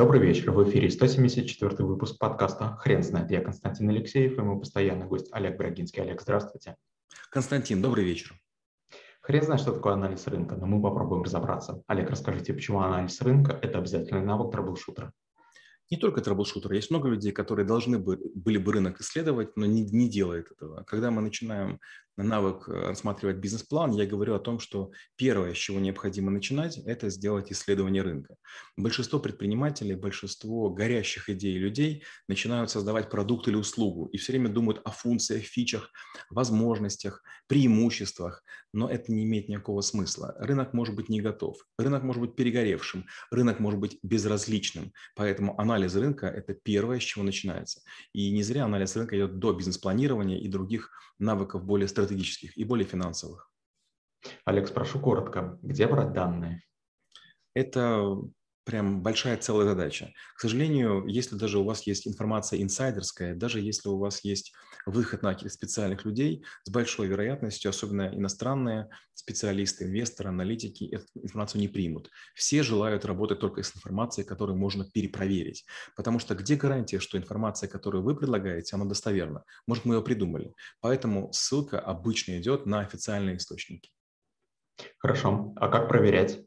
Добрый вечер. В эфире 174 выпуск подкаста «Хрен знает». Я Константин Алексеев и мой постоянный гость Олег Брагинский. Олег, здравствуйте. Константин, добрый вечер. Хрен знает, что такое анализ рынка, но мы попробуем разобраться. Олег, расскажите, почему анализ рынка – это обязательный навык troubleshooter а? Не только troubleshooter ы, есть много людей, которые должны были бы рынок исследовать, но не, не делают этого. Когда мы начинаем навык э, рассматривать бизнес-план, я говорю о том, что первое, с чего необходимо начинать, это сделать исследование рынка. Большинство предпринимателей, большинство горящих идей людей начинают создавать продукт или услугу и все время думают о функциях, фичах, возможностях, преимуществах, но это не имеет никакого смысла. Рынок может быть не готов, рынок может быть перегоревшим, рынок может быть безразличным, поэтому анализ рынка – это первое, с чего начинается. И не зря анализ рынка идет до бизнес-планирования и других навыков более стратегических и более финансовых. Олег, спрошу коротко, где брать данные? Это прям большая целая задача. К сожалению, если даже у вас есть информация инсайдерская, даже если у вас есть выход на специальных людей, с большой вероятностью, особенно иностранные специалисты, инвесторы, аналитики, эту информацию не примут. Все желают работать только с информацией, которую можно перепроверить. Потому что где гарантия, что информация, которую вы предлагаете, она достоверна? Может, мы ее придумали. Поэтому ссылка обычно идет на официальные источники. Хорошо. А как проверять?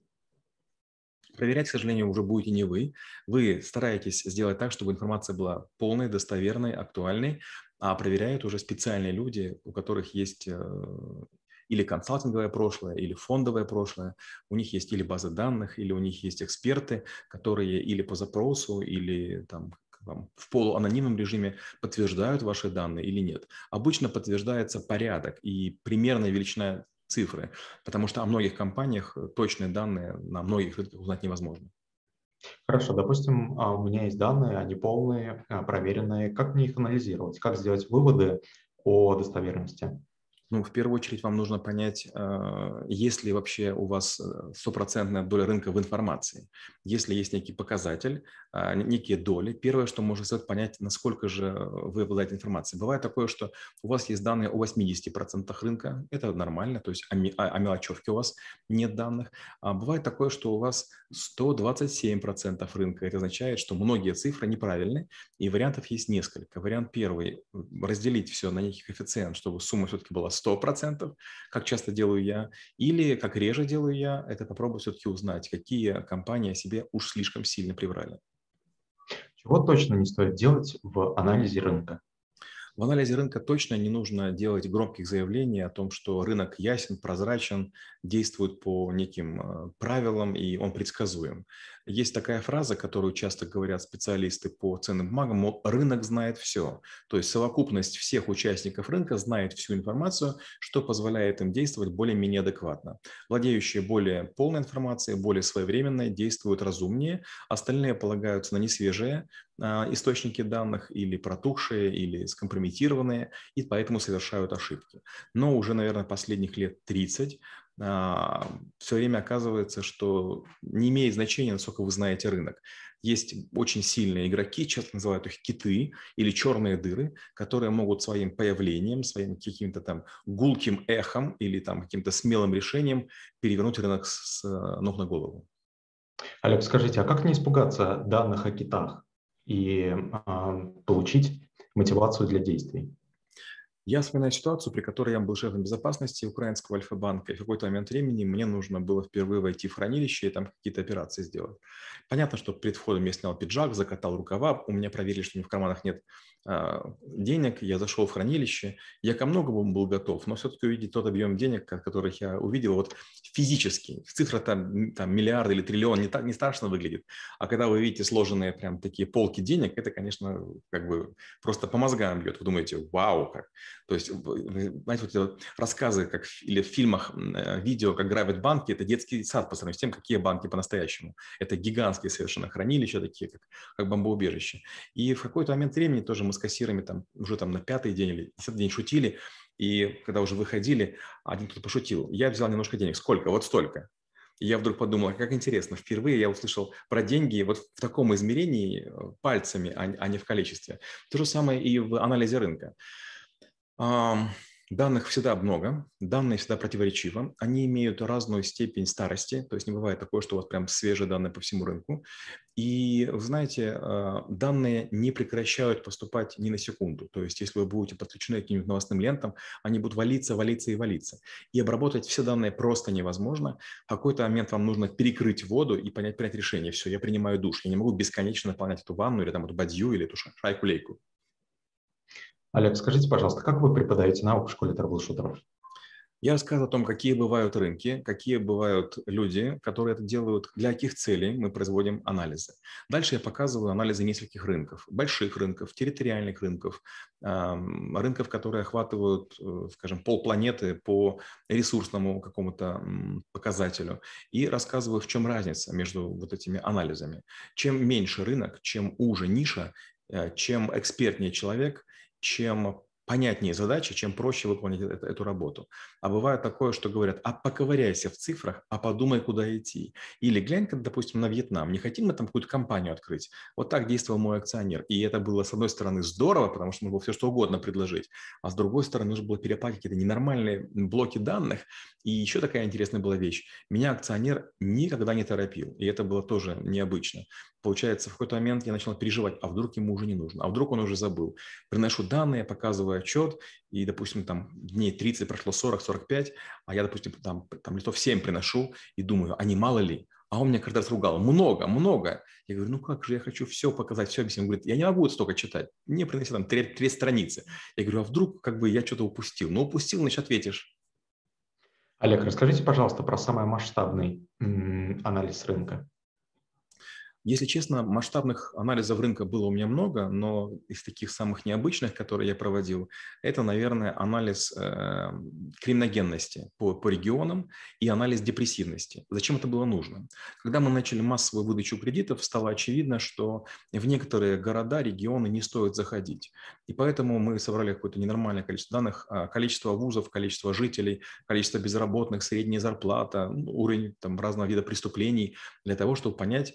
Проверять, к сожалению, уже будете не вы. Вы стараетесь сделать так, чтобы информация была полной, достоверной, актуальной, а проверяют уже специальные люди, у которых есть э, или консалтинговое прошлое, или фондовое прошлое. У них есть или базы данных, или у них есть эксперты, которые или по запросу, или там в полуанонимном режиме подтверждают ваши данные или нет. Обычно подтверждается порядок и примерная величина цифры, потому что о многих компаниях точные данные на многих рынках узнать невозможно. Хорошо, допустим, а, у меня есть данные, они полные, а, проверенные. Как мне их анализировать? Как сделать выводы о достоверности? Ну, в первую очередь вам нужно понять, а, есть ли вообще у вас э, стопроцентная доля рынка в информации. Если есть некий показатель, а, некие доли, первое, что можно сделать, понять, насколько же вы обладаете информацией. Бывает такое, что у вас есть данные о 80% рынка, это нормально, то есть о, о мелочевке у вас нет данных. А бывает такое, что у вас 127% рынка, это означает, что многие цифры неправильны, и вариантов есть несколько. Вариант первый – разделить все на некий коэффициент, чтобы сумма все-таки была 100%, как часто делаю я, или как реже делаю я, это попробую все-таки узнать, какие компании о себе уж слишком сильно приврали. Чего точно не стоит делать в анализе рынка? В анализе рынка точно не нужно делать громких заявлений о том, что рынок ясен, прозрачен, действует по неким э, правилам и он предсказуем. Есть такая фраза, которую часто говорят специалисты по ценным бумагам, мол, рынок знает все. То есть совокупность всех участников рынка знает всю информацию, что позволяет им действовать более-менее адекватно. Владеющие более полной информацией, более своевременной, действуют разумнее, остальные полагаются на несвежие а, источники данных или протухшие, или скомпрометированные, и поэтому совершают ошибки. Но уже, наверное, последних лет 30 а, все время оказывается, что не имеет значения, насколько вы знаете рынок. Есть очень сильные игроки, часто называют их киты или черные дыры, которые могут своим появлением, своим каким-то там гулким эхом или там каким-то смелым решением перевернуть рынок с ног на голову. Олег, скажите, а как не испугаться данных о китах и э, получить мотивацию для действий? Я вспоминаю ситуацию, при которой я был шефом безопасности украинского Альфа-банка, и в какой-то момент времени мне нужно было впервые войти в хранилище и там какие-то операции сделать. Понятно, что перед входом я снял пиджак, закатал рукава, у меня проверили, что у меня в карманах нет а, денег, я зашел в хранилище, я ко многому был готов, но все-таки увидеть тот объем денег, которых я увидел, вот физически, цифра там, там миллиард или триллион не, так, не страшно выглядит, а когда вы видите сложенные прям такие полки денег, это, конечно, как бы просто по мозгам бьет, вы думаете, вау, как. То есть, знаете, вот эти рассказы, как или в фильмах, э, видео, как грабят банки, это детский сад по сравнению с тем, какие банки по-настоящему. Это гигантские совершенно хранилища, такие как, как бомбоубежище. И в какой-то момент времени тоже мы с кассирами там уже там на пятый день или десятый день шутили, и когда уже выходили, один кто-то пошутил. Я взял немножко денег. Сколько? Вот столько. И я вдруг подумал, как интересно, впервые я услышал про деньги вот в таком измерении э, пальцами, а, а не в количестве. То же самое и в анализе рынка. Данных всегда много, данные всегда противоречивы, они имеют разную степень старости, то есть не бывает такое, что у вас прям свежие данные по всему рынку. И, вы знаете, а, данные не прекращают поступать ни на секунду. То есть если вы будете подключены к каким-нибудь новостным лентам, они будут валиться, валиться и валиться. И обработать все данные просто невозможно. В какой-то момент вам нужно перекрыть воду и понять, принять решение. Все, я принимаю душ. Я не могу бесконечно наполнять эту ванну или там эту бадью или эту шайку-лейку. Олег, скажите, пожалуйста, как вы преподаете науку в школе трэблшутеров? Я рассказываю о том, какие бывают рынки, какие бывают люди, которые это делают, для каких целей мы производим анализы. Дальше я показываю анализы нескольких рынков. Больших рынков, территориальных рынков, рынков, которые охватывают, э, скажем, полпланеты по ресурсному какому-то показателю. И рассказываю, в чем разница между вот этими анализами. Чем меньше рынок, чем уже ниша, э, чем экспертнее человек, чем понятнее задача, чем проще выполнить эту, эту работу. А бывает такое, что говорят, а поковыряйся в цифрах, а подумай, куда идти. Или глянь, как, допустим, на Вьетнам. Не хотим мы там какую-то компанию открыть. Вот так действовал мой акционер. И это было, с одной стороны, здорово, потому что можно было все что угодно предложить. А с другой стороны, нужно было переплатить какие-то ненормальные блоки данных. И еще такая интересная была вещь. Меня акционер никогда не торопил. И это было тоже необычно. Получается, в какой-то момент я начал переживать, а вдруг ему уже не нужно, а вдруг он уже забыл. Приношу данные, показываю отчет, и, допустим, там дней 30 прошло 40-45, а я, допустим, там, там листов 7 приношу и думаю, а не мало ли? А он меня каждый раз ругал, много, много. Я говорю, ну как же, я хочу все показать, все объяснить. Он говорит, я не могу столько читать, мне приноси там три, три страницы. Я говорю, а вдруг как бы я что-то упустил? Ну, упустил, значит, ответишь. Олег, расскажите, пожалуйста, про самый масштабный анализ рынка. Если честно, масштабных анализов рынка было у меня много, но из таких самых необычных, которые я проводил, это, наверное, анализ э, криминогенности по, по регионам и анализ депрессивности. Зачем это было нужно? Когда мы начали массовую выдачу кредитов, стало очевидно, что в некоторые города, регионы не стоит заходить. И поэтому мы собрали какое-то ненормальное количество данных, а, количество вузов, количество жителей, количество безработных, средняя зарплата, уровень там, разного вида преступлений, для того, чтобы понять,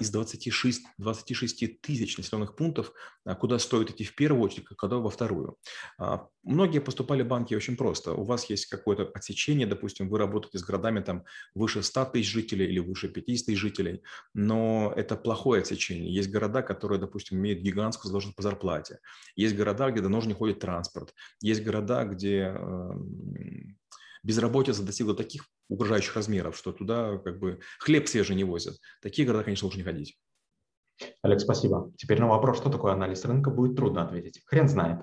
из 26, 26 тысяч населенных пунктов, а, куда стоит идти в первую очередь, а куда во вторую. Многие поступали в банки очень просто. У вас есть какое-то отсечение, допустим, вы работаете с городами там выше 100 тысяч жителей или выше 50 тысяч жителей, но это плохое отсечение. Есть города, которые, допустим, имеют гигантскую задолженность по зарплате. Есть города, где давно уже не ходит транспорт. Есть города, где эм, безработица достигла таких угрожающих размеров, что туда как бы хлеб свежий не возят. Такие города, конечно, лучше не ходить. Олег, спасибо. Теперь на вопрос, что такое анализ рынка, будет трудно ответить. Хрен знает.